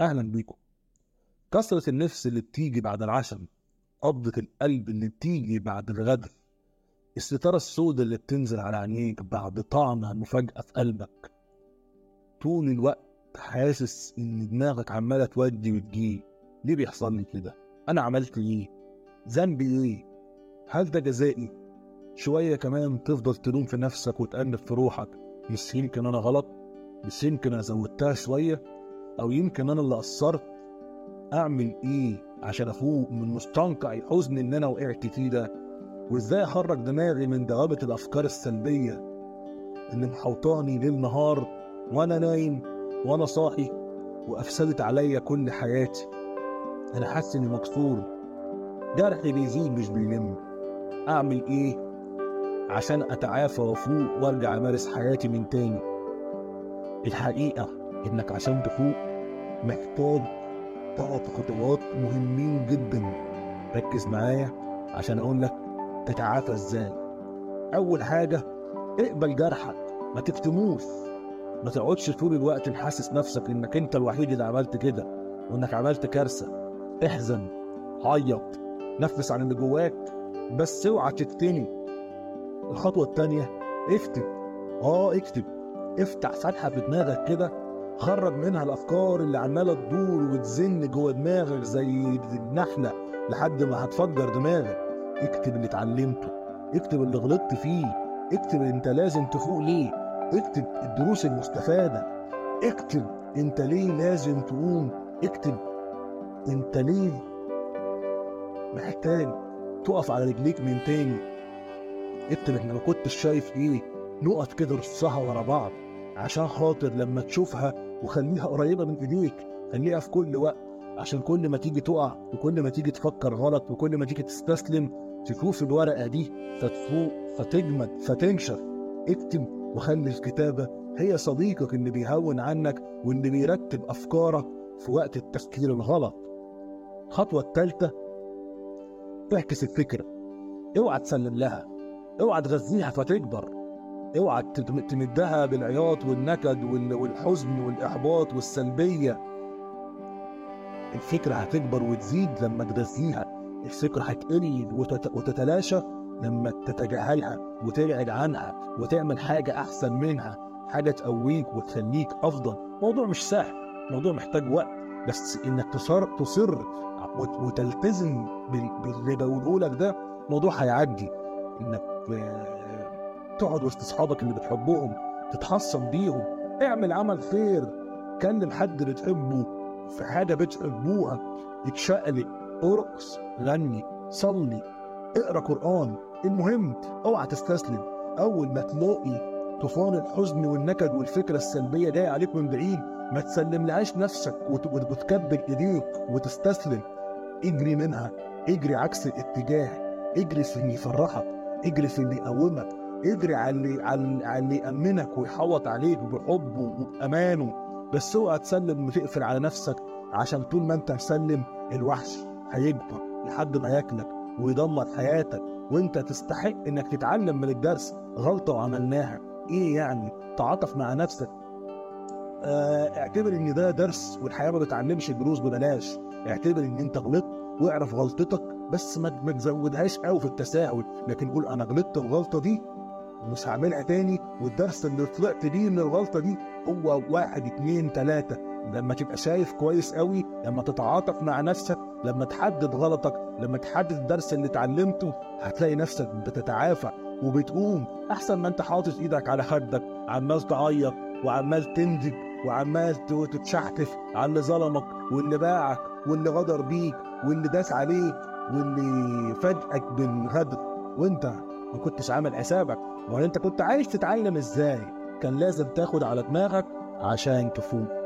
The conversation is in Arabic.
أهلا بيكم كسرة النفس اللي بتيجي بعد العشم قبضة القلب اللي بتيجي بعد الغدر الستارة السوداء اللي بتنزل على عينيك بعد طعم المفاجأة في قلبك طول الوقت حاسس إن دماغك عمالة تودي وتجيب ليه بيحصل لي كده؟ أنا عملت إيه؟ ذنبي إيه؟ هل ده جزائي؟ شوية كمان تفضل تلوم في نفسك وتأنب في روحك مش يمكن أنا غلط؟ مش يمكن أنا زودتها شوية؟ أو يمكن أنا اللي قصرت؟ أعمل إيه عشان أفوق من مستنقع الحزن اللي أنا وقعت فيه ده؟ وإزاي أخرج دماغي من دوامة الأفكار السلبية اللي محوطاني ليل نهار وأنا نايم وأنا صاحي وأفسدت عليا كل حياتي أنا حاسس إني مكسور جرحي بيزيد مش بيلم أعمل إيه عشان أتعافى وأفوق وأرجع أمارس حياتي من تاني الحقيقة إنك عشان تفوق محتاج ثلاث خطوات مهمين جدا. ركز معايا عشان أقول لك تتعافى إزاي. أول حاجة اقبل جرحك ما تكتموش. ما تقعدش طول الوقت حاسس نفسك إنك أنت الوحيد اللي عملت كده وإنك عملت كارثة. احزن عيط نفس عن اللي جواك بس اوعى تتني. الخطوة التانية اكتب. آه اكتب. افتح فتحه في دماغك كده خرج منها الأفكار اللي عمالة تدور وتزن جوه دماغك زي النحله لحد ما هتفجر دماغك. اكتب اللي اتعلمته اكتب اللي غلطت فيه اكتب انت لازم تفوق ليه اكتب الدروس المستفادة اكتب انت ليه لازم تقوم اكتب انت ليه محتاج تقف على رجليك من تاني. اكتب إحنا ما كنتش شايف إيه نقط كده رصها ورا بعض عشان خاطر لما تشوفها وخليها قريبة من إيديك. خليها في كل وقت. عشان كل ما تيجي تقع وكل ما تيجي تفكر غلط وكل ما تيجي تستسلم تشوف الورقة دي فتفوق فتجمد فتنشف اكتب وخلي الكتابة هي صديقك اللي بيهون عنك واللي بيرتب أفكارك في وقت التفكير الغلط. الخطوة الثالثة تعكس الفكرة. اوعى تسلم لها. اوعى تغذيها فتكبر. اوعى تمدها بالعياط والنكد والحزن والإحباط والسلبية. الفكرة هتكبر وتزيد لما تغذيها. الفكرة هتقل وتتلاشى لما تتجاهلها وتبعد عنها وتعمل حاجة أحسن منها حاجة تقويك وتخليك أفضل. موضوع مش سهل موضوع محتاج وقت بس إنك تصر تصر وتلتزم باللي بقوله ده موضوع هيعدي. إنك تقعد وسط أصحابك اللي بتحبهم تتحصن بيهم. اعمل عمل خير. كلم حد بتحبه. في حاجة بتحبوها اتشقلب ارقص غني صلي. اقرأ قرآن. المهم اوعى تستسلم. أول ما تلاقي طوفان الحزن والنكد والفكرة السلبية جاية عليك من بعيد ما تسلملهاش نفسك وتكبر إيديك وتستسلم. اجري منها. اجري عكس الاتجاه. اجري في اللي يفرحك اجري في اللي يقومك. اجري على اللي على اللي يأمنك ويحوط عليك بحبه وبأمانه بس اوعى تسلم وتقفل على نفسك عشان طول ما انت مسلم الوحش هيكبر لحد ما ياكلك ويدمر حياتك. وانت تستحق انك تتعلم من الدرس غلطة وعملناها. إيه يعني؟ تعاطف مع نفسك. آه اعتبر ان ده درس والحياة ما بتعلمش دروس ببلاش. اعتبر ان انت غلطت واعرف غلطتك بس ما تزودهاش قوي في التساهل لكن قول أنا غلطت الغلطة دي ومش هعملها تاني. والدرس اللي طلعت بيه من الغلطة دي هو واحد اتنين تلاتة. لما تبقى شايف كويس قوي لما تتعاطف مع نفسك لما تحدد غلطك لما تحدد الدرس اللي اتعلمته هتلاقي نفسك بتتعافى وبتقوم أحسن ما أنت حاطط إيدك على خدك عمال تعيط وعمال تندب وعمال تتشحتف على اللي ظلمك واللي باعك واللي غدر بيك واللي داس عليك واللي فاجئك بالغدر وأنت ما كنتش عامل حسابك. ولا انت كنت عايز تتعلم إزاي؟ كان لازم تاخد على دماغك عشان تفوق.